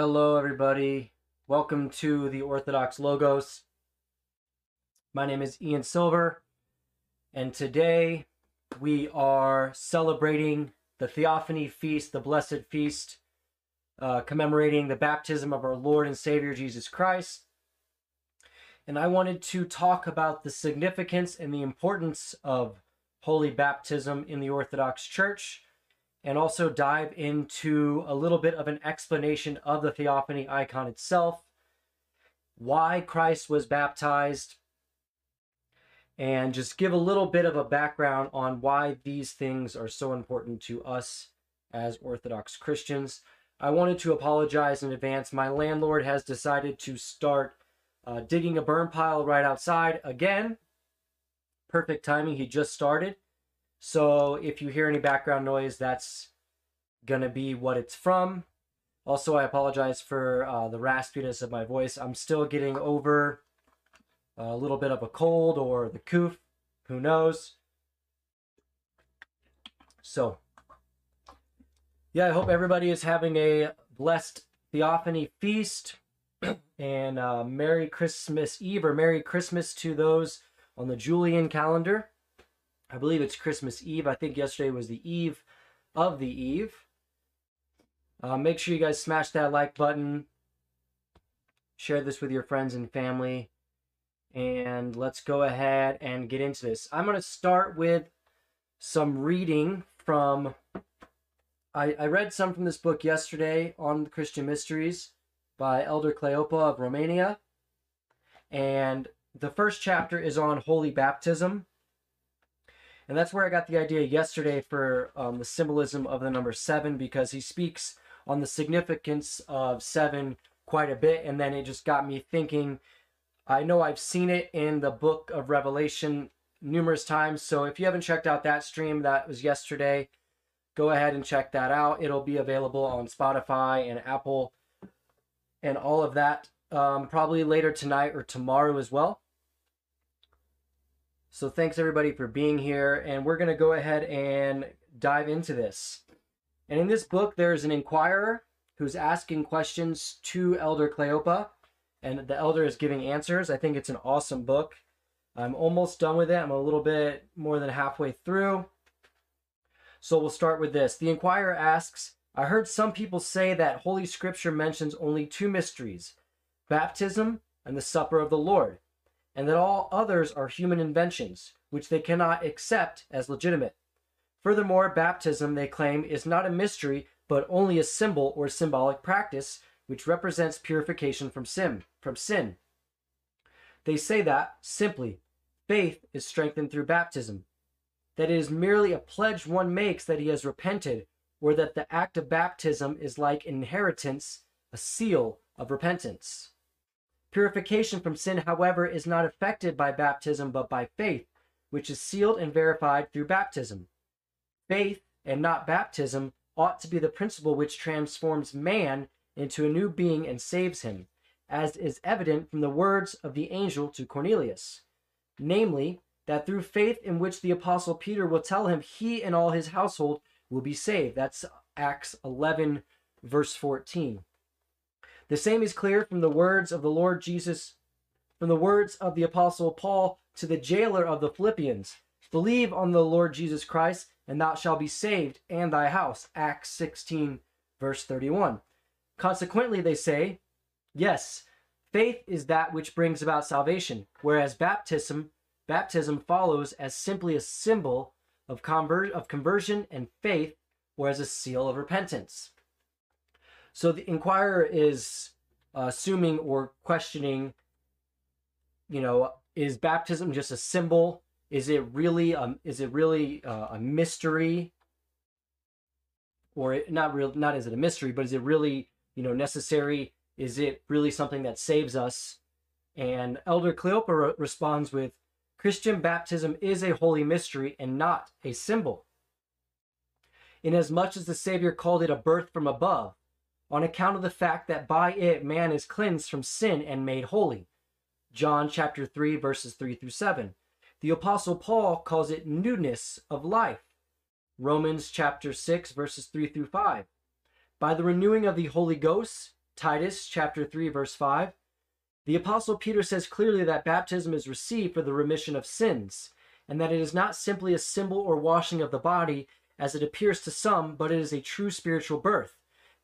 Hello, everybody. Welcome to the Orthodox Logos. My name is Ian Silver, and today we are celebrating the Theophany Feast, the Blessed Feast, uh, commemorating the baptism of our Lord and Savior Jesus Christ. And I wanted to talk about the significance and the importance of holy baptism in the Orthodox Church and also dive into a little bit of an explanation of the theophany icon itself, why Christ was baptized, and just give a little bit of a background on why these things are so important to us as Orthodox Christians. I wanted to apologize in advance. My landlord has decided to start uh, digging a burn pile right outside again. Perfect timing. He just started. So if you hear any background noise, that's going to be what it's from. Also, I apologize for uh, the raspiness of my voice. I'm still getting over a little bit of a cold or the coof. Who knows? So, yeah, I hope everybody is having a blessed Theophany feast and uh, Merry Christmas Eve or Merry Christmas to those on the Julian calendar. I believe it's Christmas Eve. I think yesterday was the eve of the eve. Uh, make sure you guys smash that like button. Share this with your friends and family. And let's go ahead and get into this. I'm going to start with some reading from. I, I read some from this book yesterday on the Christian Mysteries by Elder Cleopa of Romania. And the first chapter is on holy baptism. And that's where I got the idea yesterday for um, the symbolism of the number seven because he speaks on the significance of seven quite a bit. And then it just got me thinking. I know I've seen it in the book of Revelation numerous times. So if you haven't checked out that stream, that was yesterday, go ahead and check that out. It'll be available on Spotify and Apple and all of that um, probably later tonight or tomorrow as well. So thanks everybody for being here, and we're going to go ahead and dive into this. And in this book, there's an inquirer who's asking questions to Elder Cleopa, and the elder is giving answers. I think it's an awesome book. I'm almost done with it. I'm a little bit more than halfway through. So we'll start with this. The inquirer asks, I heard some people say that Holy Scripture mentions only two mysteries baptism and the supper of the Lord and that all others are human inventions, which they cannot accept as legitimate. Furthermore, baptism, they claim, is not a mystery, but only a symbol or symbolic practice which represents purification from sin. From sin. They say that, simply, faith is strengthened through baptism, that it is merely a pledge one makes that he has repented, or that the act of baptism is like inheritance, a seal of repentance. Purification from sin, however, is not effected by baptism but by faith, which is sealed and verified through baptism. Faith, and not baptism, ought to be the principle which transforms man into a new being and saves him, as is evident from the words of the angel to Cornelius. Namely, that through faith in which the apostle Peter will tell him he and all his household will be saved. That's Acts 11, verse 14. The same is clear from the words of the Lord Jesus, from the words of the Apostle Paul to the jailer of the Philippians Believe on the Lord Jesus Christ, and thou shalt be saved, and thy house. Acts 16, verse 31. Consequently, they say, yes, faith is that which brings about salvation, whereas baptism baptism follows as simply a symbol of, conver- of conversion and faith, or as a seal of repentance. So the inquirer is uh, assuming or questioning, you know, is baptism just a symbol? Is it really um is it really uh, a mystery? Or it, not real not is it a mystery, but is it really, you know, necessary? Is it really something that saves us? And Elder Cleopa re- responds with Christian baptism is a holy mystery and not a symbol. Inasmuch as the Savior called it a birth from above, on account of the fact that by it man is cleansed from sin and made holy. John chapter 3 verses 3 through 7. The apostle Paul calls it newness of life. Romans chapter 6 verses 3 through 5. By the renewing of the Holy Ghost, Titus chapter 3 verse 5, the apostle Peter says clearly that baptism is received for the remission of sins and that it is not simply a symbol or washing of the body as it appears to some, but it is a true spiritual birth.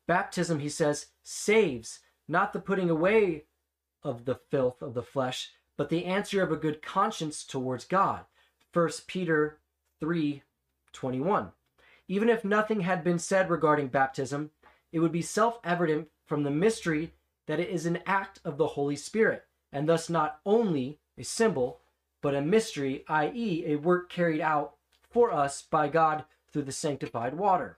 Baptism, he says, saves, not the putting away of the filth of the flesh, but the answer of a good conscience towards God. 1 Peter 3 21. Even if nothing had been said regarding baptism, it would be self evident from the mystery that it is an act of the Holy Spirit, and thus not only a symbol, but a mystery, i.e., a work carried out for us by God through the sanctified water.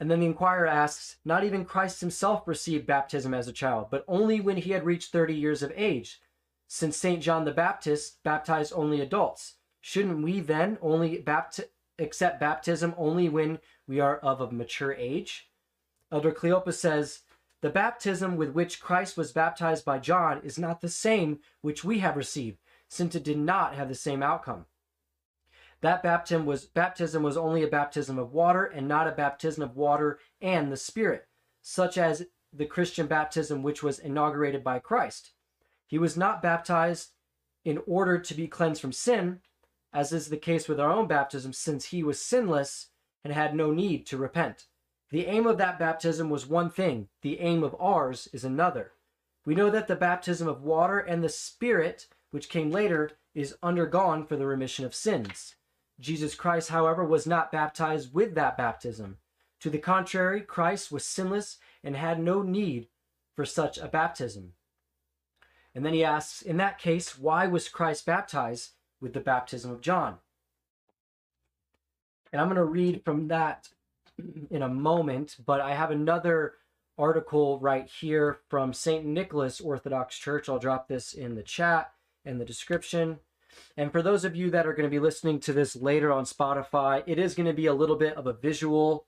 And then the inquirer asks, Not even Christ himself received baptism as a child, but only when he had reached 30 years of age. Since St. John the Baptist baptized only adults, shouldn't we then only bapti- accept baptism only when we are of a mature age? Elder Cleopas says, The baptism with which Christ was baptized by John is not the same which we have received, since it did not have the same outcome. That baptism was baptism was only a baptism of water and not a baptism of water and the Spirit, such as the Christian baptism which was inaugurated by Christ. He was not baptized in order to be cleansed from sin, as is the case with our own baptism, since he was sinless and had no need to repent. The aim of that baptism was one thing, the aim of ours is another. We know that the baptism of water and the Spirit, which came later, is undergone for the remission of sins. Jesus Christ, however, was not baptized with that baptism. To the contrary, Christ was sinless and had no need for such a baptism. And then he asks, in that case, why was Christ baptized with the baptism of John? And I'm going to read from that in a moment, but I have another article right here from St. Nicholas Orthodox Church. I'll drop this in the chat and the description. And for those of you that are going to be listening to this later on Spotify, it is going to be a little bit of a visual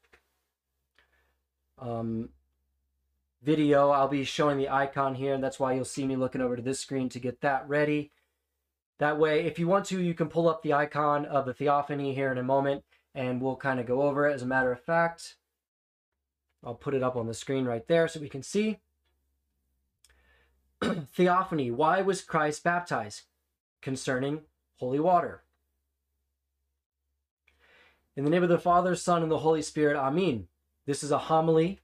um, video. I'll be showing the icon here, and that's why you'll see me looking over to this screen to get that ready. That way, if you want to, you can pull up the icon of the Theophany here in a moment, and we'll kind of go over it. As a matter of fact, I'll put it up on the screen right there so we can see. Theophany, why was Christ baptized? Concerning holy water. In the name of the Father, Son, and the Holy Spirit, Amen. This is a homily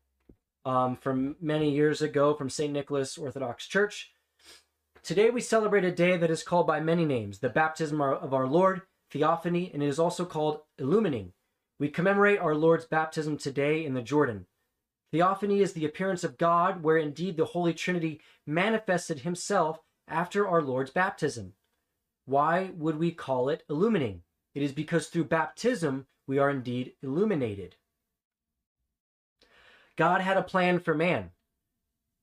um, from many years ago from St. Nicholas Orthodox Church. Today we celebrate a day that is called by many names the baptism of our Lord, Theophany, and it is also called illumining. We commemorate our Lord's baptism today in the Jordan. Theophany is the appearance of God, where indeed the Holy Trinity manifested himself after our Lord's baptism. Why would we call it illumining? It is because through baptism we are indeed illuminated. God had a plan for man.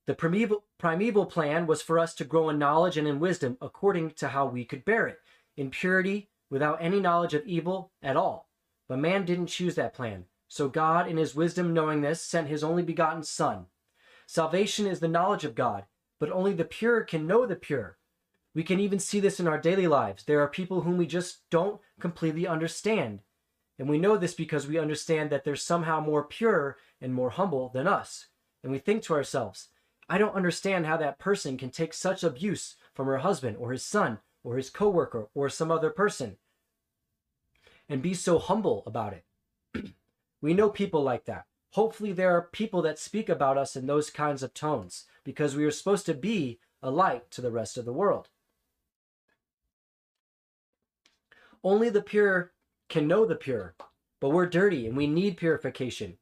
The primeval, primeval plan was for us to grow in knowledge and in wisdom according to how we could bear it, in purity, without any knowledge of evil at all. But man didn't choose that plan. So God, in his wisdom, knowing this, sent his only begotten Son. Salvation is the knowledge of God, but only the pure can know the pure. We can even see this in our daily lives. There are people whom we just don't completely understand. And we know this because we understand that they're somehow more pure and more humble than us. And we think to ourselves, I don't understand how that person can take such abuse from her husband or his son or his coworker or some other person and be so humble about it. we know people like that. Hopefully, there are people that speak about us in those kinds of tones because we are supposed to be a light to the rest of the world. Only the pure can know the pure, but we're dirty and we need purification.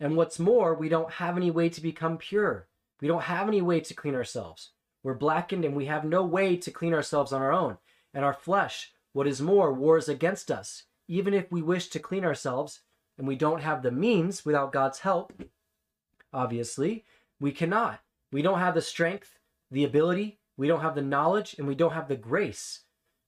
And what's more, we don't have any way to become pure. We don't have any way to clean ourselves. We're blackened and we have no way to clean ourselves on our own. And our flesh, what is more, wars against us. Even if we wish to clean ourselves and we don't have the means without God's help, obviously, we cannot. We don't have the strength, the ability, we don't have the knowledge, and we don't have the grace.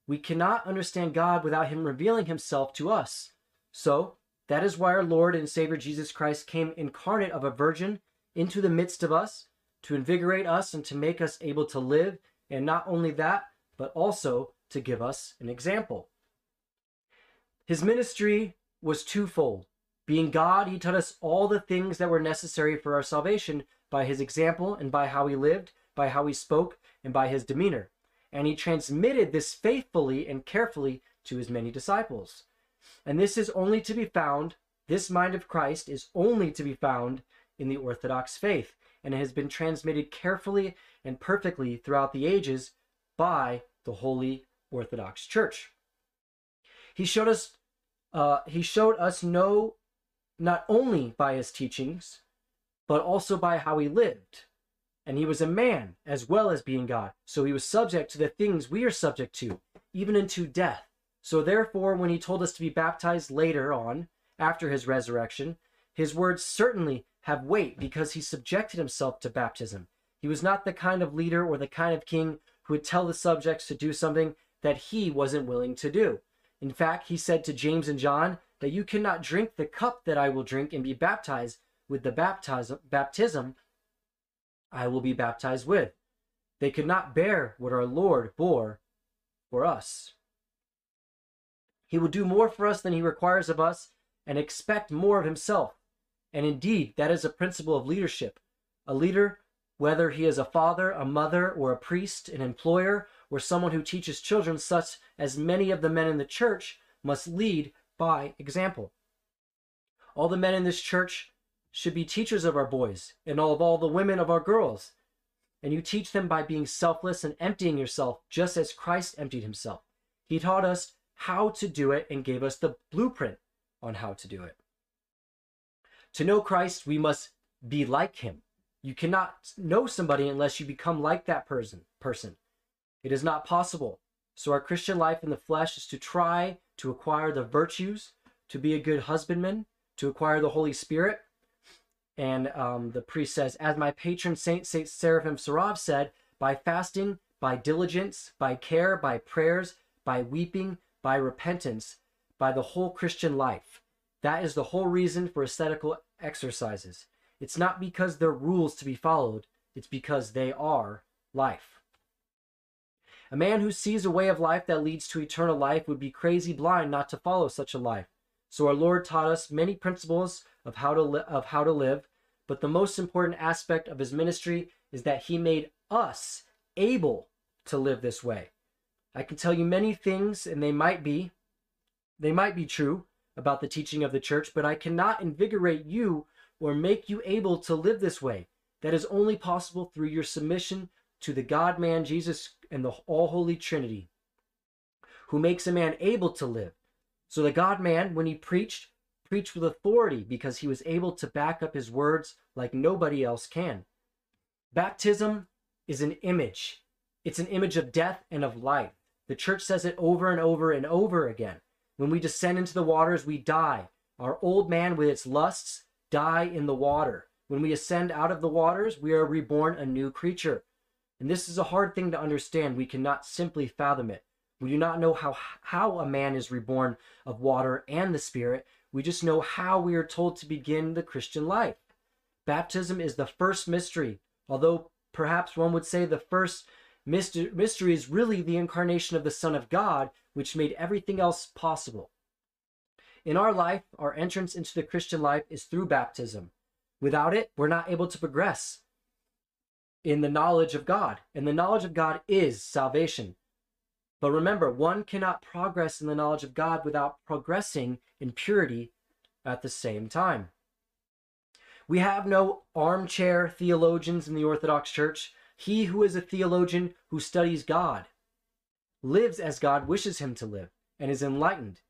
We cannot understand God without Him revealing Himself to us. So, that is why our Lord and Savior Jesus Christ came incarnate of a virgin into the midst of us to invigorate us and to make us able to live, and not only that, but also to give us an example. His ministry was twofold Being God, he taught us all the things that were necessary for our salvation by his example and by how he lived, by how he spoke, and by his demeanor. And he transmitted this faithfully and carefully to his many disciples. And this is only to be found, this mind of Christ is only to be found in the Orthodox faith, and it has been transmitted carefully and perfectly throughout the ages by the Holy Orthodox Church. He showed us uh, he showed us no not only by his teachings, but also by how he lived. And he was a man as well as being God. So he was subject to the things we are subject to, even unto death. So therefore, when he told us to be baptized later on, after his resurrection, his words certainly have weight because he subjected himself to baptism. He was not the kind of leader or the kind of king who would tell the subjects to do something that he wasn't willing to do. In fact, he said to James and John that you cannot drink the cup that I will drink and be baptized with the baptism, baptism I will be baptized with. They could not bear what our Lord bore for us. He will do more for us than he requires of us and expect more of himself. And indeed, that is a principle of leadership. A leader, whether he is a father, a mother, or a priest, an employer, or someone who teaches children, such as many of the men in the church, must lead by example. All the men in this church should be teachers of our boys, and all of all the women of our girls. And you teach them by being selfless and emptying yourself, just as Christ emptied himself. He taught us how to do it and gave us the blueprint on how to do it. To know Christ, we must be like him. You cannot know somebody unless you become like that person. person. It is not possible. So our Christian life in the flesh is to try to acquire the virtues, to be a good husbandman, to acquire the Holy Spirit. And um, the priest says, as my patron saint, Saint Seraphim Sarov said, by fasting, by diligence, by care, by prayers, by weeping, by repentance, by the whole Christian life. That is the whole reason for ascetical exercises. It's not because they're rules to be followed, it's because they are life. A man who sees a way of life that leads to eternal life would be crazy blind not to follow such a life. So our Lord taught us many principles of how to li- of how to live, but the most important aspect of his ministry is that he made us able to live this way. I can tell you many things and they might be they might be true about the teaching of the church, but I cannot invigorate you or make you able to live this way. That is only possible through your submission to the God man Jesus and the all holy Trinity, who makes a man able to live. So the God man, when he preached, preached with authority because he was able to back up his words like nobody else can. Baptism is an image, it's an image of death and of life. The church says it over and over and over again. When we descend into the waters, we die. Our old man with its lusts die in the water. When we ascend out of the waters, we are reborn a new creature. And this is a hard thing to understand. We cannot simply fathom it. We do not know how, how a man is reborn of water and the Spirit. We just know how we are told to begin the Christian life. Baptism is the first mystery, although perhaps one would say the first mystery is really the incarnation of the Son of God, which made everything else possible. In our life, our entrance into the Christian life is through baptism. Without it, we're not able to progress in the knowledge of God. And the knowledge of God is salvation. But remember, one cannot progress in the knowledge of God without progressing in purity at the same time. We have no armchair theologians in the Orthodox Church. He who is a theologian who studies God lives as God wishes him to live and is enlightened.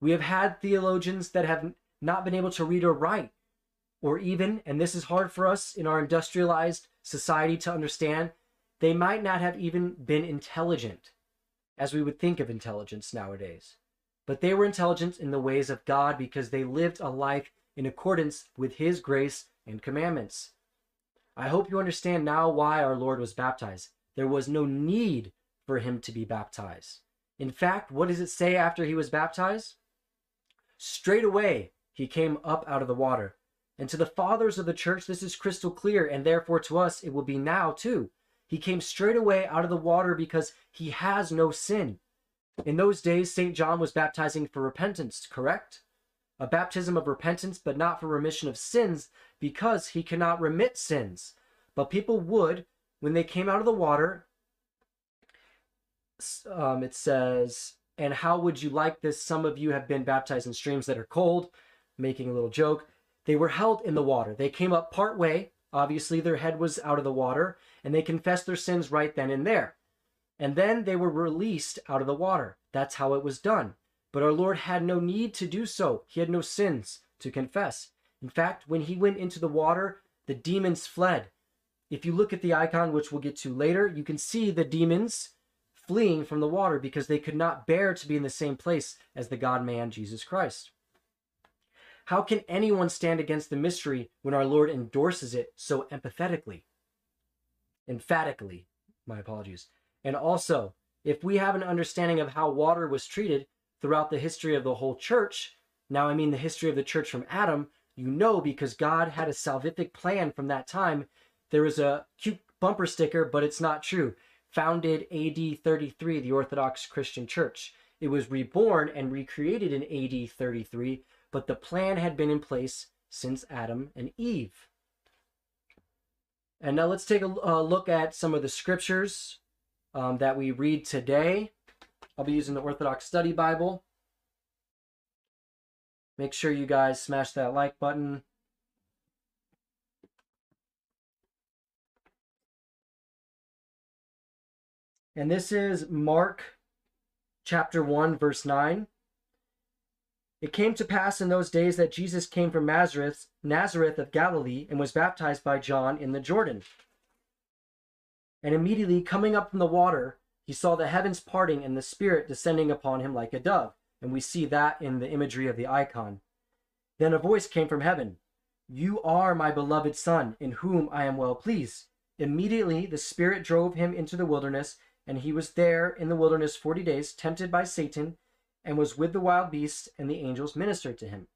We have had theologians that have not been able to read or write, or even, and this is hard for us in our industrialized society to understand, they might not have even been intelligent as we would think of intelligence nowadays. But they were intelligent in the ways of God because they lived a life in accordance with His grace and commandments. I hope you understand now why our Lord was baptized. There was no need for him to be baptized. In fact, what does it say after he was baptized? Straight away he came up out of the water. And to the fathers of the church, this is crystal clear, and therefore to us it will be now too. He came straight away out of the water because he has no sin. In those days, St. John was baptizing for repentance, correct? a baptism of repentance, but not for remission of sins, because he cannot remit sins. But people would, when they came out of the water, um, it says, and how would you like this? Some of you have been baptized in streams that are cold, making a little joke. They were held in the water. They came up part way. Obviously, their head was out of the water, and they confessed their sins right then and there. And then they were released out of the water. That's how it was done. But our Lord had no need to do so. He had no sins to confess. In fact, when he went into the water, the demons fled. If you look at the icon, which we'll get to later, you can see the demons fleeing from the water because they could not bear to be in the same place as the God man Jesus Christ. How can anyone stand against the mystery when our Lord endorses it so empathetically? Emphatically, my apologies. And also, if we have an understanding of how water was treated throughout the history of the whole church, now I mean the history of the church from Adam, you know because God had a salvific plan from that time. There was a cute bumper sticker, but it's not true. Founded AD 33, the Orthodox Christian Church. It was reborn and recreated in AD 33, but the plan had been in place since Adam and Eve. And now let's take a look at some of the scriptures um, that we read today. I'll be using the Orthodox Study Bible. Make sure you guys smash that like button. And this is Mark chapter 1, verse 9. It came to pass in those days that Jesus came from Nazareth, Nazareth of Galilee, and was baptized by John in the Jordan. And immediately coming up from the water, he saw the heavens parting and the Spirit descending upon him like a dove. And we see that in the imagery of the icon. Then a voice came from heaven You are my beloved Son, in whom I am well pleased. Immediately the Spirit drove him into the wilderness, and he was there in the wilderness forty days, tempted by Satan, and was with the wild beasts, and the angels ministered to him.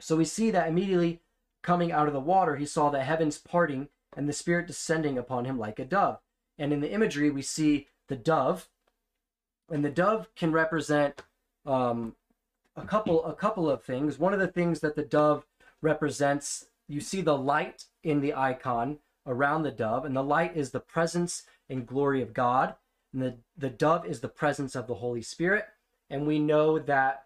So we see that immediately coming out of the water, he saw the heavens parting and the Spirit descending upon him like a dove. And in the imagery, we see the dove, and the dove can represent um, a couple a couple of things. One of the things that the dove represents, you see the light in the icon around the dove, and the light is the presence and glory of God, and the the dove is the presence of the Holy Spirit. And we know that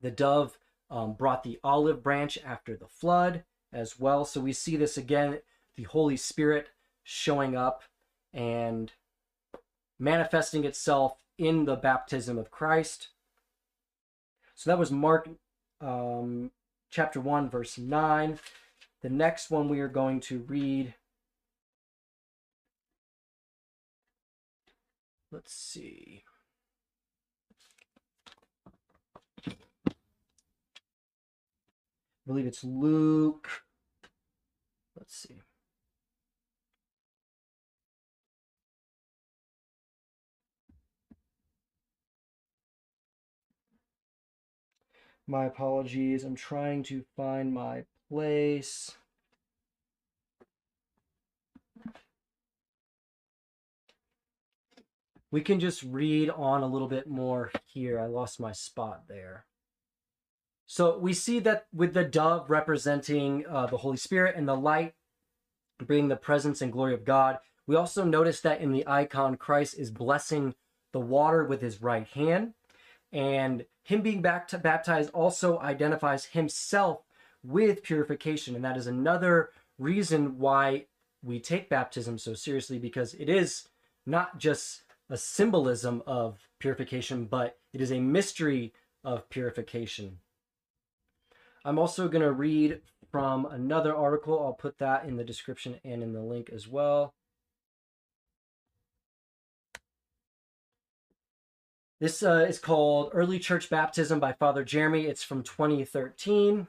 the dove um, brought the olive branch after the flood as well. So we see this again the Holy Spirit showing up and manifesting itself in the baptism of Christ. So that was Mark um, chapter 1, verse 9. The next one we are going to read. Let's see. Believe it's Luke. Let's see. My apologies. I'm trying to find my place. We can just read on a little bit more here. I lost my spot there. So we see that with the dove representing uh, the Holy Spirit and the light bringing the presence and glory of God, we also notice that in the icon, Christ is blessing the water with his right hand. And him being baptized also identifies himself with purification. And that is another reason why we take baptism so seriously because it is not just a symbolism of purification, but it is a mystery of purification. I'm also going to read from another article. I'll put that in the description and in the link as well. This uh, is called Early Church Baptism by Father Jeremy. It's from 2013.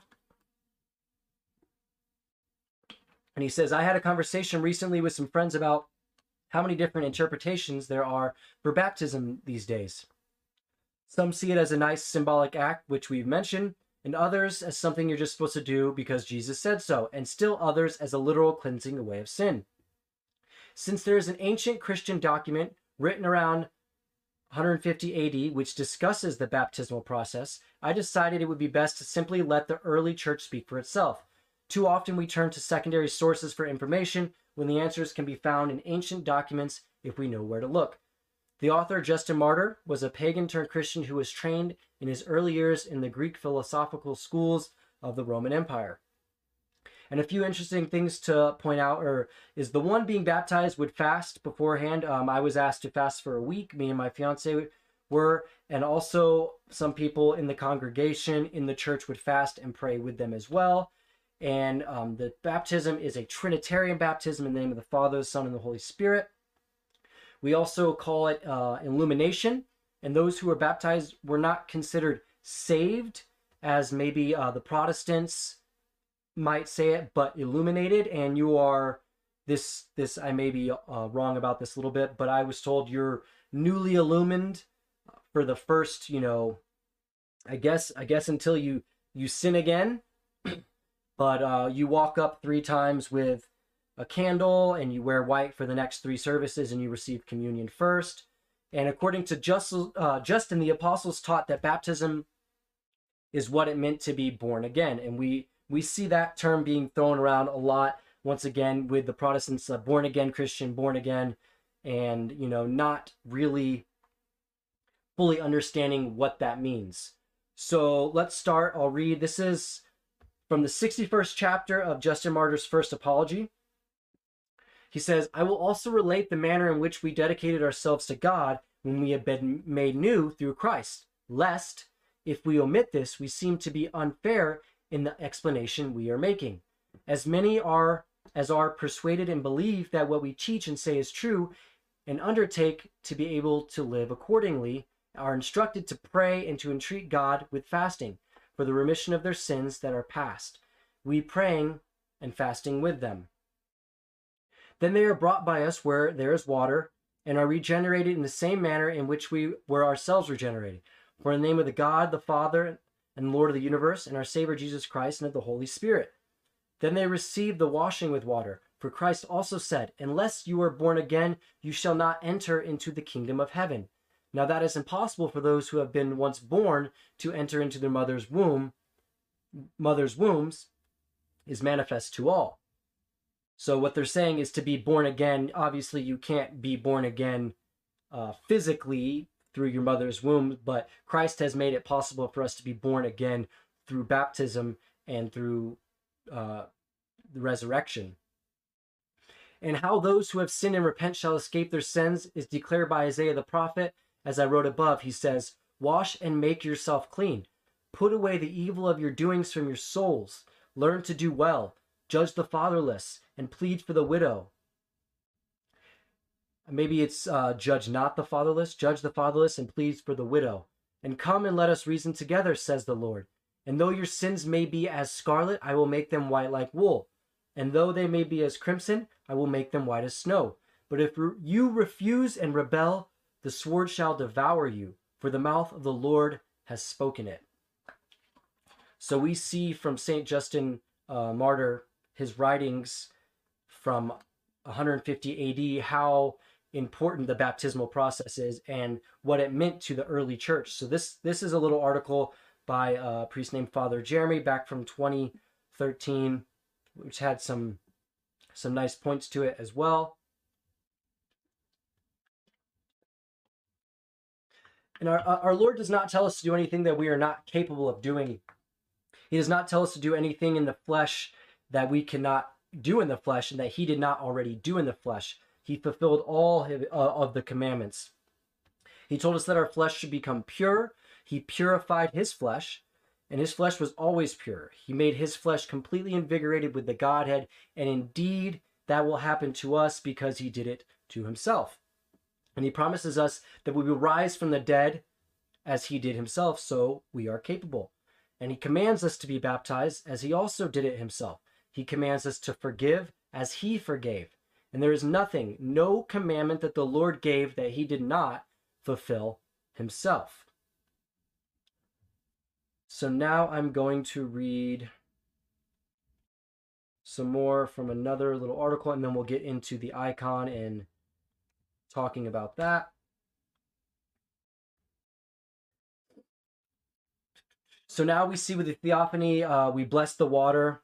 And he says, I had a conversation recently with some friends about how many different interpretations there are for baptism these days. Some see it as a nice symbolic act, which we've mentioned, and others as something you're just supposed to do because Jesus said so, and still others as a literal cleansing away of sin. Since there is an ancient Christian document written around 150 AD, which discusses the baptismal process, I decided it would be best to simply let the early church speak for itself. Too often we turn to secondary sources for information when the answers can be found in ancient documents if we know where to look. The author, Justin Martyr, was a pagan turned Christian who was trained in his early years in the Greek philosophical schools of the Roman Empire. And a few interesting things to point out are is the one being baptized would fast beforehand. Um, I was asked to fast for a week. Me and my fiance were, and also some people in the congregation in the church would fast and pray with them as well. And um, the baptism is a Trinitarian baptism in the name of the Father, the Son, and the Holy Spirit. We also call it uh, illumination, and those who are baptized were not considered saved, as maybe uh, the Protestants might say it, but illuminated, and you are this. This I may be uh, wrong about this a little bit, but I was told you're newly illumined for the first, you know, I guess I guess until you you sin again, but uh, you walk up three times with a candle and you wear white for the next three services and you receive communion first. And according to Just, uh, Justin, the apostles taught that baptism is what it meant to be born again. And we, we see that term being thrown around a lot once again with the Protestants, uh, born again Christian, born again, and, you know, not really fully understanding what that means. So let's start. I'll read. This is from the 61st chapter of Justin Martyr's first apology. He says, I will also relate the manner in which we dedicated ourselves to God when we have been made new through Christ, lest, if we omit this, we seem to be unfair in the explanation we are making. As many are as are persuaded and believe that what we teach and say is true, and undertake to be able to live accordingly, are instructed to pray and to entreat God with fasting for the remission of their sins that are past, we praying and fasting with them. Then they are brought by us where there is water, and are regenerated in the same manner in which we were ourselves regenerated. For in the name of the God, the Father, and Lord of the universe, and our Savior Jesus Christ, and of the Holy Spirit. Then they receive the washing with water. For Christ also said, Unless you are born again, you shall not enter into the kingdom of heaven. Now that is impossible for those who have been once born to enter into their mother's womb. Mother's wombs is manifest to all. So what they're saying is to be born again. Obviously, you can't be born again uh, physically through your mother's womb, but Christ has made it possible for us to be born again through baptism and through uh, the resurrection. And how those who have sinned and repent shall escape their sins is declared by Isaiah the prophet. As I wrote above, he says, Wash and make yourself clean. Put away the evil of your doings from your souls. Learn to do well. Judge the fatherless and plead for the widow. Maybe it's uh, judge not the fatherless, judge the fatherless and plead for the widow. And come and let us reason together, says the Lord. And though your sins may be as scarlet, I will make them white like wool. And though they may be as crimson, I will make them white as snow. But if you refuse and rebel, the sword shall devour you, for the mouth of the Lord has spoken it. So we see from St. Justin uh, Martyr, his writings from 150 AD how important the baptismal process is and what it meant to the early church. So this this is a little article by a priest named Father Jeremy back from 2013, which had some some nice points to it as well. And our, our Lord does not tell us to do anything that we are not capable of doing. He does not tell us to do anything in the flesh that we cannot do in the flesh and that he did not already do in the flesh. He fulfilled all uh, of the commandments. He told us that our flesh should become pure. He purified his flesh, and his flesh was always pure. He made his flesh completely invigorated with the Godhead, and indeed that will happen to us because he did it to himself. And he promises us that we will rise from the dead as he did himself, so we are capable. And he commands us to be baptized as he also did it himself. He commands us to forgive as he forgave. And there is nothing, no commandment that the Lord gave that he did not fulfill himself. So now I'm going to read some more from another little article, and then we'll get into the icon and talking about that. So now we see with the theophany, uh, we bless the water,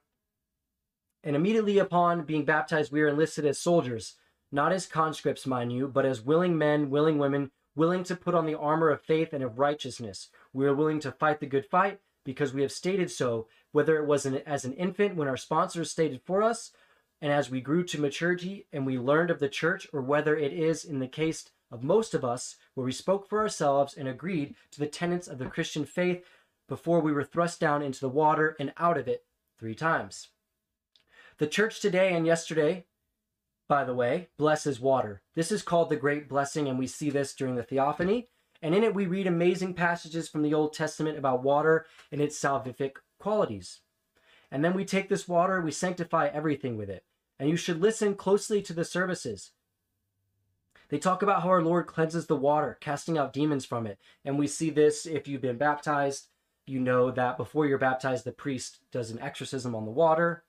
and immediately upon being baptized, we are enlisted as soldiers, not as conscripts, mind you, but as willing men, willing women, willing to put on the armor of faith and of righteousness. We are willing to fight the good fight because we have stated so, whether it was an, as an infant when our sponsors stated for us, and as we grew to maturity and we learned of the church, or whether it is in the case of most of us where we spoke for ourselves and agreed to the tenets of the Christian faith before we were thrust down into the water and out of it three times. The church today and yesterday, by the way, blesses water. This is called the Great Blessing, and we see this during the Theophany. And in it, we read amazing passages from the Old Testament about water and its salvific qualities. And then we take this water, we sanctify everything with it. And you should listen closely to the services. They talk about how our Lord cleanses the water, casting out demons from it. And we see this if you've been baptized you know that before you're baptized, the priest does an exorcism on the water,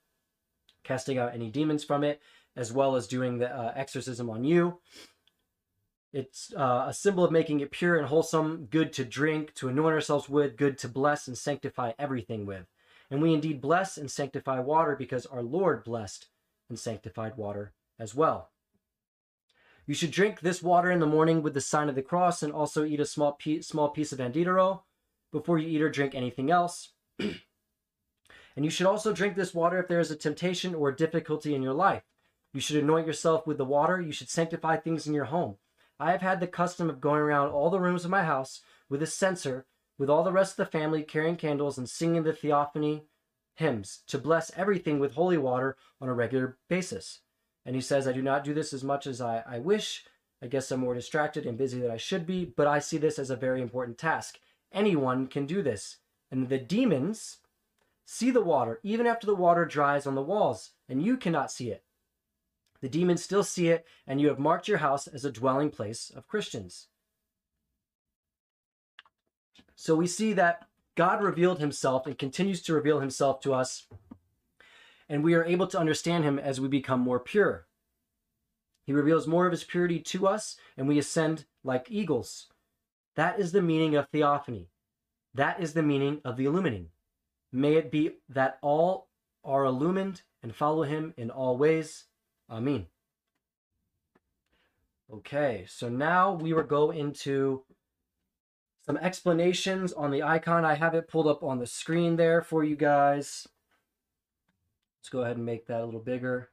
casting out any demons from it, as well as doing the uh, exorcism on you. It's uh, a symbol of making it pure and wholesome, good to drink, to anoint ourselves with, good to bless and sanctify everything with. And we indeed bless and sanctify water because our Lord blessed and sanctified water as well. You should drink this water in the morning with the sign of the cross and also eat a small, piece, small piece of antidoro before you eat or drink anything else. and you should also drink this water if there is a temptation or a difficulty in your life. You should anoint yourself with the water. You should sanctify things in your home. I have had the custom of going around all the rooms of my house with a censer, with all the rest of the family carrying candles and singing the theophany hymns to bless everything with holy water on a regular basis. And he says, I do not do this as much as I, I wish. I guess I'm more distracted and busy than I should be, but I see this as a very important task. Anyone can do this. And the demons see the water even after the water dries on the walls, and you cannot see it. The demons still see it, and you have marked your house as a dwelling place of Christians. So we see that God revealed himself and continues to reveal himself to us, and we are able to understand him as we become more pure. He reveals more of his purity to us, and we ascend like eagles. That is the meaning of theophany. That is the meaning of the illumining. May it be that all are illumined and follow him in all ways. Amen. Okay, so now we will go into some explanations on the icon. I have it pulled up on the screen there for you guys. Let's go ahead and make that a little bigger.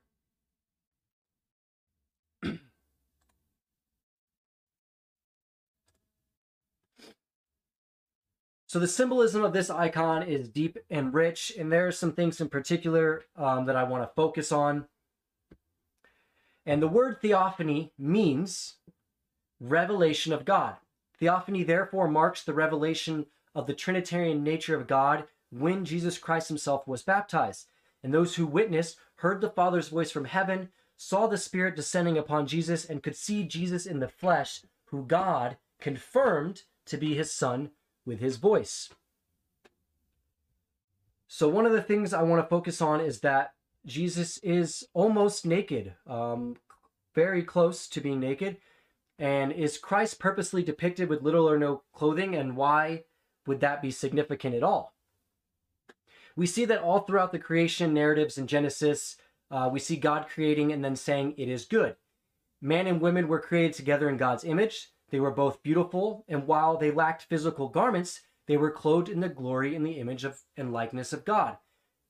So the symbolism of this icon is deep and rich, and there are some things in particular um, that I want to focus on. And the word theophany means revelation of God. Theophany therefore marks the revelation of the Trinitarian nature of God when Jesus Christ himself was baptized. And those who witnessed heard the Father's voice from heaven, saw the Spirit descending upon Jesus, and could see Jesus in the flesh, who God confirmed to be his Son with his voice. So, one of the things I want to focus on is that Jesus is almost naked, um, very close to being naked. And is Christ purposely depicted with little or no clothing? And why would that be significant at all? We see that all throughout the creation narratives in Genesis, uh, we see God creating and then saying it is good. Man and women were created together in God's image. They were both beautiful, and while they lacked physical garments, they were clothed in the glory and the image of and likeness of God.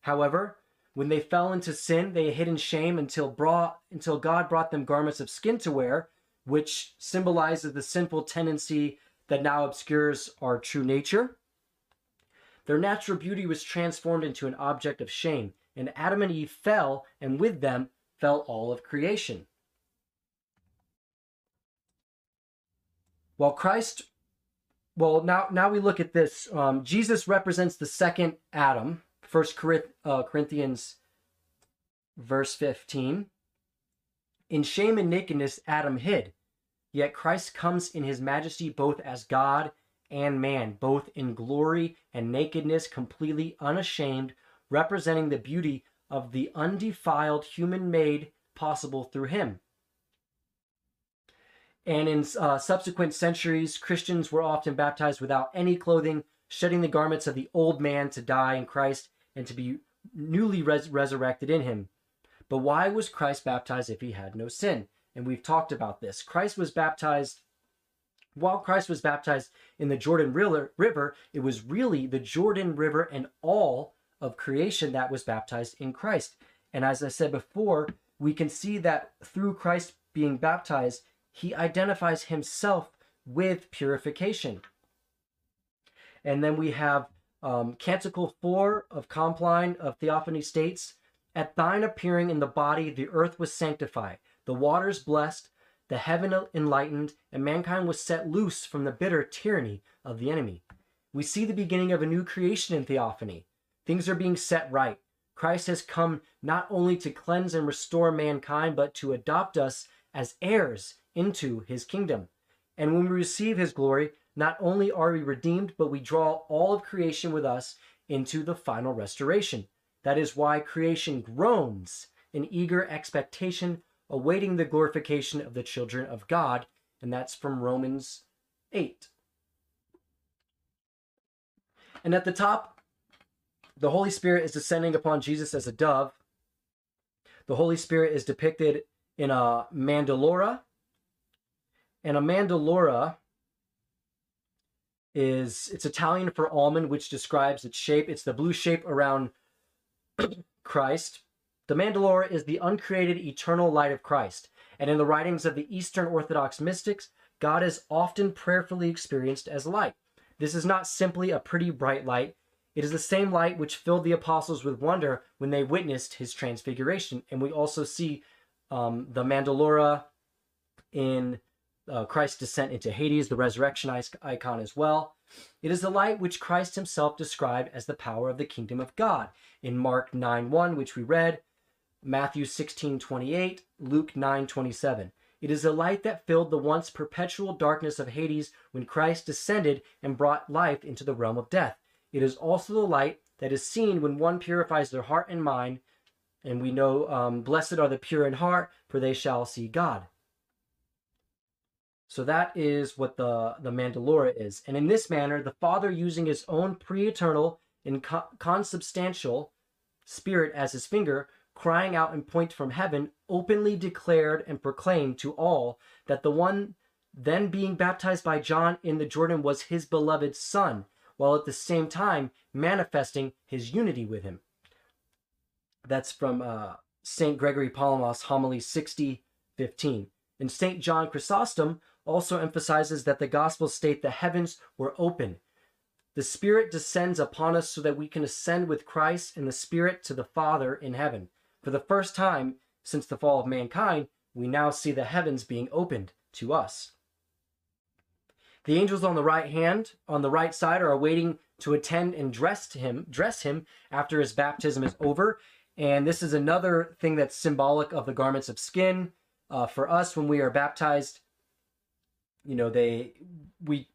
However, when they fell into sin, they hid in shame until brought until God brought them garments of skin to wear, which symbolizes the sinful tendency that now obscures our true nature. Their natural beauty was transformed into an object of shame, and Adam and Eve fell, and with them fell all of creation. While Christ, well, now now we look at this. Um, Jesus represents the second Adam. First uh, Corinthians, verse fifteen. In shame and nakedness, Adam hid. Yet Christ comes in his majesty both as God and man, both in glory and nakedness, completely unashamed, representing the beauty of the undefiled human made possible through him. And in uh, subsequent centuries, Christians were often baptized without any clothing, shedding the garments of the old man to die in Christ and to be newly res- resurrected in him. But why was Christ baptized if he had no sin? And we've talked about this. Christ was baptized while Christ was baptized in the Jordan River, it was really the Jordan River and all of creation that was baptized in Christ. And as I said before, we can see that through Christ being baptized, he identifies himself with purification. And then we have um, Canticle 4 of Compline of Theophany states, At thine appearing in the body, the earth was sanctified, the waters blessed, the heaven enlightened, and mankind was set loose from the bitter tyranny of the enemy. We see the beginning of a new creation in Theophany. Things are being set right. Christ has come not only to cleanse and restore mankind, but to adopt us as heirs into his kingdom. And when we receive his glory, not only are we redeemed, but we draw all of creation with us into the final restoration. That is why creation groans in eager expectation awaiting the glorification of the children of God. And that's from Romans 8. And at the top, the Holy Spirit is descending upon Jesus as a dove. The Holy Spirit is depicted in a mandalora. And a mandalora is it's Italian for almond, which describes its shape. It's the blue shape around Christ. The Mandalore is the uncreated eternal light of Christ, and in the writings of the Eastern Orthodox mystics, God is often prayerfully experienced as light. This is not simply a pretty bright light. It is the same light which filled the apostles with wonder when they witnessed his transfiguration. And we also see um, the Mandalora in uh, Christ's descent into Hades, the resurrection icon as well. It is the light which Christ himself described as the power of the kingdom of God in Mark 9 1, which we read, Matthew 16 28, Luke 9 27. It is a light that filled the once perpetual darkness of Hades when Christ descended and brought life into the realm of death. It is also the light that is seen when one purifies their heart and mind. And we know, um, blessed are the pure in heart, for they shall see God. So that is what the, the Mandalora is. And in this manner, the Father, using his own pre eternal and consubstantial spirit as his finger, crying out in point from heaven, openly declared and proclaimed to all that the one then being baptized by John in the Jordan was his beloved Son, while at the same time manifesting his unity with him. That's from uh, St. Gregory Palamas, Homily 60 15. And St. John Chrysostom also emphasizes that the Gospels state the heavens were open. The Spirit descends upon us so that we can ascend with Christ in the Spirit to the Father in heaven. For the first time since the fall of mankind, we now see the heavens being opened to us. The angels on the right hand, on the right side, are awaiting to attend and dress him, dress him after his baptism is over. And this is another thing that's symbolic of the garments of skin. Uh, for us, when we are baptized, you know, they we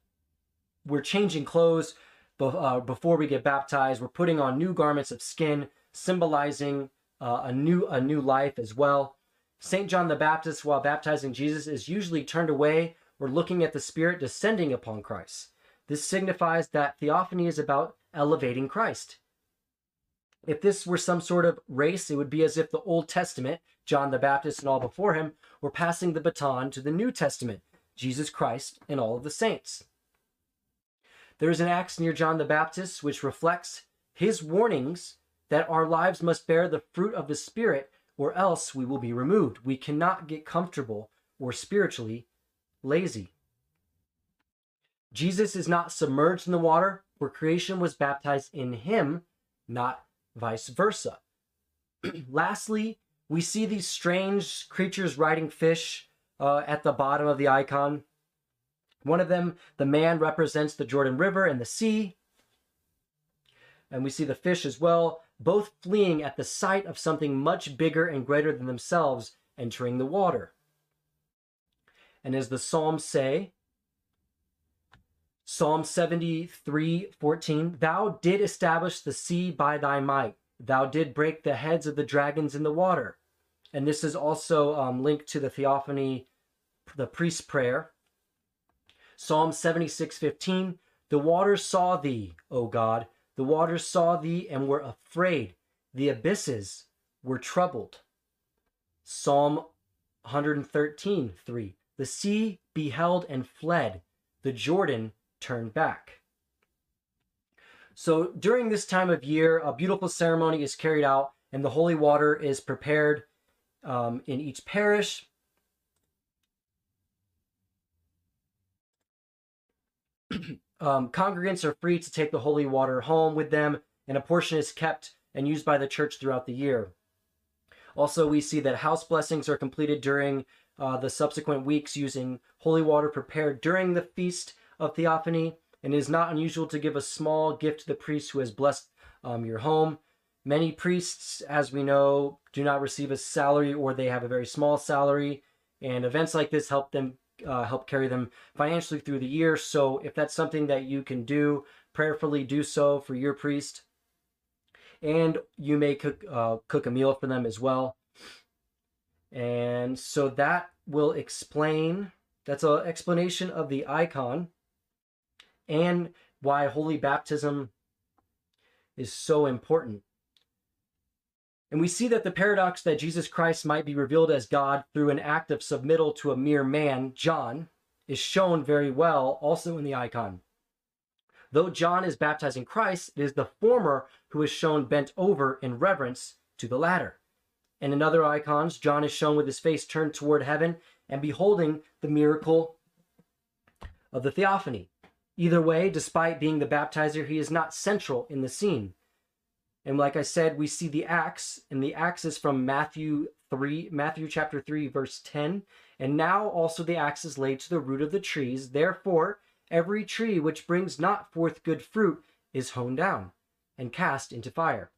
we're changing clothes uh, before we get baptized. We're putting on new garments of skin, symbolizing uh, a new a new life as well. Saint John the Baptist, while baptizing Jesus, is usually turned away or looking at the Spirit descending upon Christ. This signifies that theophany is about elevating Christ. If this were some sort of race, it would be as if the Old Testament, John the Baptist and all before him, were passing the baton to the New Testament, Jesus Christ and all of the saints. There is an axe near John the Baptist which reflects his warnings that our lives must bear the fruit of the Spirit, or else we will be removed. We cannot get comfortable or spiritually lazy. Jesus is not submerged in the water, for creation was baptized in him, not vice versa. Lastly, we see these strange creatures riding fish uh, at the bottom of the icon. One of them, the man, represents the Jordan River and the sea. And we see the fish as well both fleeing at the sight of something much bigger and greater than themselves entering the water. And as the Psalms say, Psalm 73 14, Thou did establish the sea by thy might, thou did break the heads of the dragons in the water. And this is also um, linked to the theophany, the priest's prayer. Psalm 76 15, The waters saw thee, O God. The waters saw thee and were afraid. The abysses were troubled. Psalm 113, 3. The sea beheld and fled. The Jordan turned back. So during this time of year, a beautiful ceremony is carried out and the holy water is prepared um, in each parish. um, congregants are free to take the holy water home with them, and a portion is kept and used by the church throughout the year. Also, we see that house blessings are completed during uh, the subsequent weeks using holy water prepared during the Feast of Theophany, and it is not unusual to give a small gift to the priest who has blessed um, your home. Many priests, as we know, do not receive a salary or they have a very small salary, and events like this help them uh, help carry them financially through the year. So, if that's something that you can do, prayerfully do so for your priest and you may cook uh, cook a meal for them as well. And so that will explain. That's an explanation of the icon and why holy baptism is so important. And we see that the paradox that Jesus Christ might be revealed as God through an act of submittal to a mere man, John, is shown very well also in the icon. Though John is baptizing Christ, it is the former who is shown bent over in reverence to the latter. And in other icons, John is shown with his face turned toward heaven and beholding the miracle of the theophany. Either way, despite being the baptizer, he is not central in the scene. And like I said, we see the axe, and the axe is from Matthew 3, Matthew chapter 3, verse 10. And now also the axe is laid to the root of the trees. Therefore, every tree which brings not forth good fruit is hewn down and cast into fire.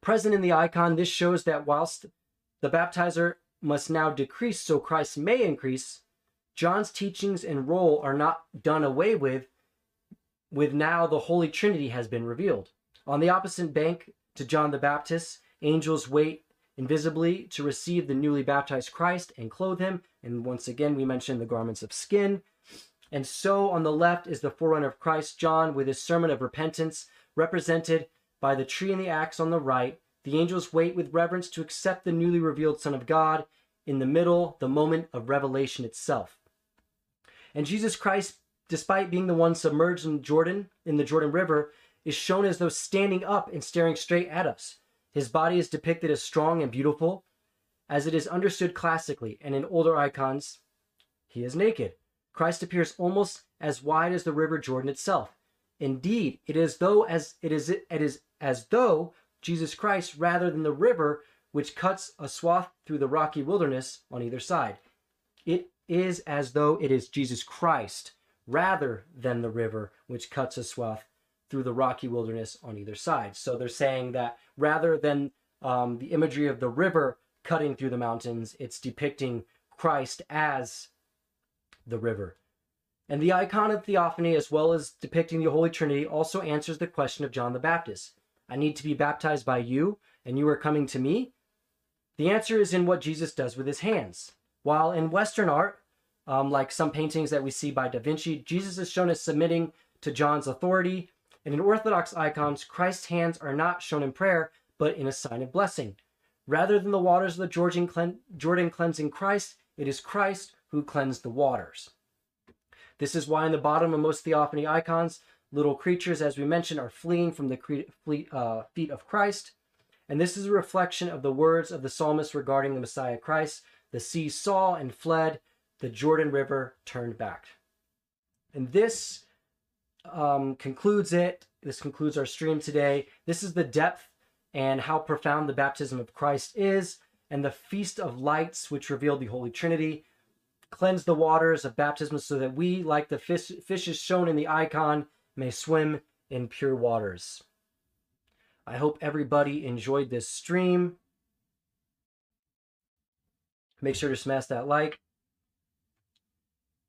Present in the icon, this shows that whilst the baptizer must now decrease so Christ may increase, John's teachings and role are not done away with, with now the Holy Trinity has been revealed. On the opposite bank to John the Baptist, angels wait invisibly to receive the newly baptized Christ and clothe him. And once again, we mentioned the garments of skin. And so on the left is the forerunner of Christ, John, with his sermon of repentance, represented by the tree and the axe on the right. The angels wait with reverence to accept the newly revealed Son of God. In the middle, the moment of revelation itself. And Jesus Christ, despite being the one submerged in Jordan, in the Jordan River, is shown as though standing up and staring straight at us. His body is depicted as strong and beautiful, as it is understood classically, and in older icons, he is naked. Christ appears almost as wide as the river Jordan itself. Indeed, it is though as it is it is as though Jesus Christ rather than the river which cuts a swath through the rocky wilderness on either side. It is as though it is Jesus Christ rather than the river which cuts a swath through the rocky wilderness on either side. So they're saying that rather than um, the imagery of the river cutting through the mountains, it's depicting Christ as the river. And the icon of theophany, as well as depicting the Holy Trinity, also answers the question of John the Baptist I need to be baptized by you, and you are coming to me? The answer is in what Jesus does with his hands. While in Western art, um, like some paintings that we see by Da Vinci, Jesus is shown as submitting to John's authority. And in Orthodox icons, Christ's hands are not shown in prayer, but in a sign of blessing. Rather than the waters of the Jordan, clean, Jordan cleansing Christ, it is Christ who cleansed the waters. This is why in the bottom of most theophany icons, little creatures, as we mentioned, are fleeing from the cre- uh, feet of Christ. And this is a reflection of the words of the psalmist regarding the Messiah Christ. The sea saw and fled, the Jordan River turned back. And this um, concludes it. This concludes our stream today. This is the depth and how profound the baptism of Christ is, and the feast of lights, which revealed the Holy Trinity cleanse the waters of baptism so that we, like the fish, fishes shown in the icon, may swim in pure waters. I hope everybody enjoyed this stream. Make sure to smash that like.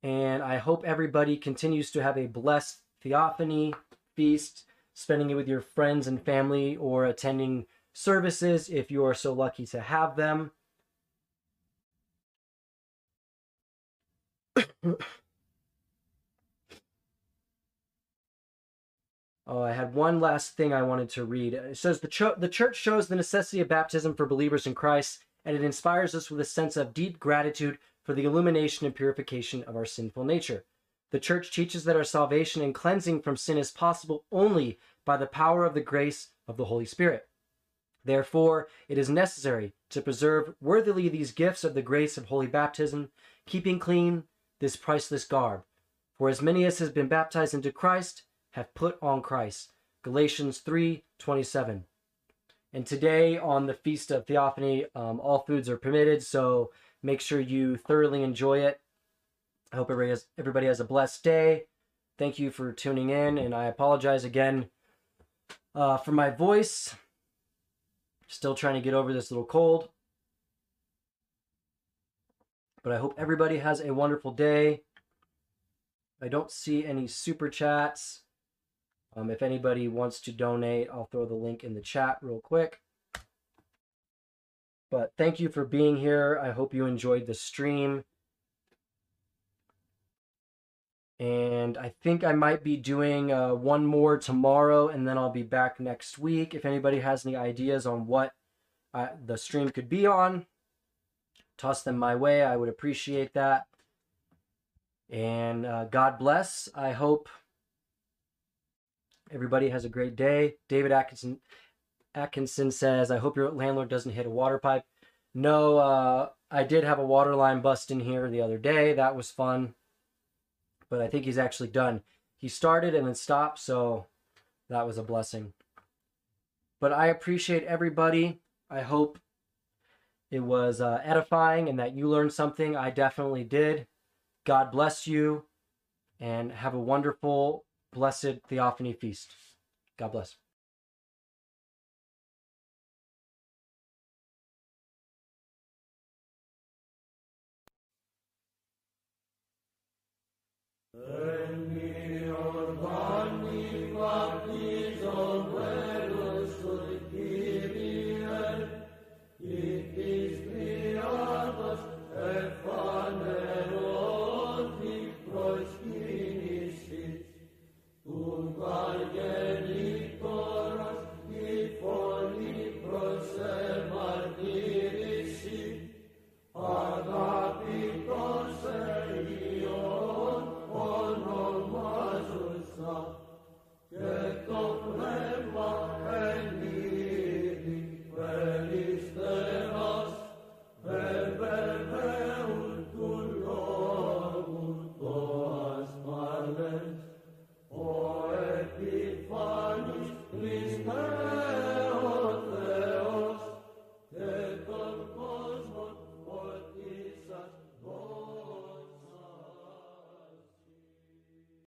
And I hope everybody continues to have a blessed theophany feast, spending it with your friends and family or attending services if you are so lucky to have them. Oh, I had one last thing I wanted to read. It says the, cho- the church shows the necessity of baptism for believers in Christ, and it inspires us with a sense of deep gratitude for the illumination and purification of our sinful nature. The church teaches that our salvation and cleansing from sin is possible only by the power of the grace of the Holy Spirit. Therefore, it is necessary to preserve worthily these gifts of the grace of holy baptism, keeping clean this priceless garb. For as many as has been baptized into Christ have put on Christ. Galatians 3:27. And today on the Feast of Theophany, um, all foods are permitted, so make sure you thoroughly enjoy it. I hope everybody has, everybody has a blessed day. Thank you for tuning in, and I apologize again uh, for my voice. Still trying to get over this little cold. But I hope everybody has a wonderful day. I don't see any super chats. Um, if anybody wants to donate, I'll throw the link in the chat real quick. But thank you for being here. I hope you enjoyed the stream. And I think I might be doing uh, one more tomorrow, and then I'll be back next week. If anybody has any ideas on what uh, the stream could be on, toss them my way. I would appreciate that. And uh, God bless. I hope everybody has a great day. David Atkinson Atkinson says, "I hope your landlord doesn't hit a water pipe." No, uh, I did have a water line bust in here the other day. That was fun but I think he's actually done. He started and then stopped, so that was a blessing. But I appreciate everybody. I hope it was uh, edifying and that you learned something. I definitely did. God bless you and have a wonderful, blessed Theophany feast. God bless. Get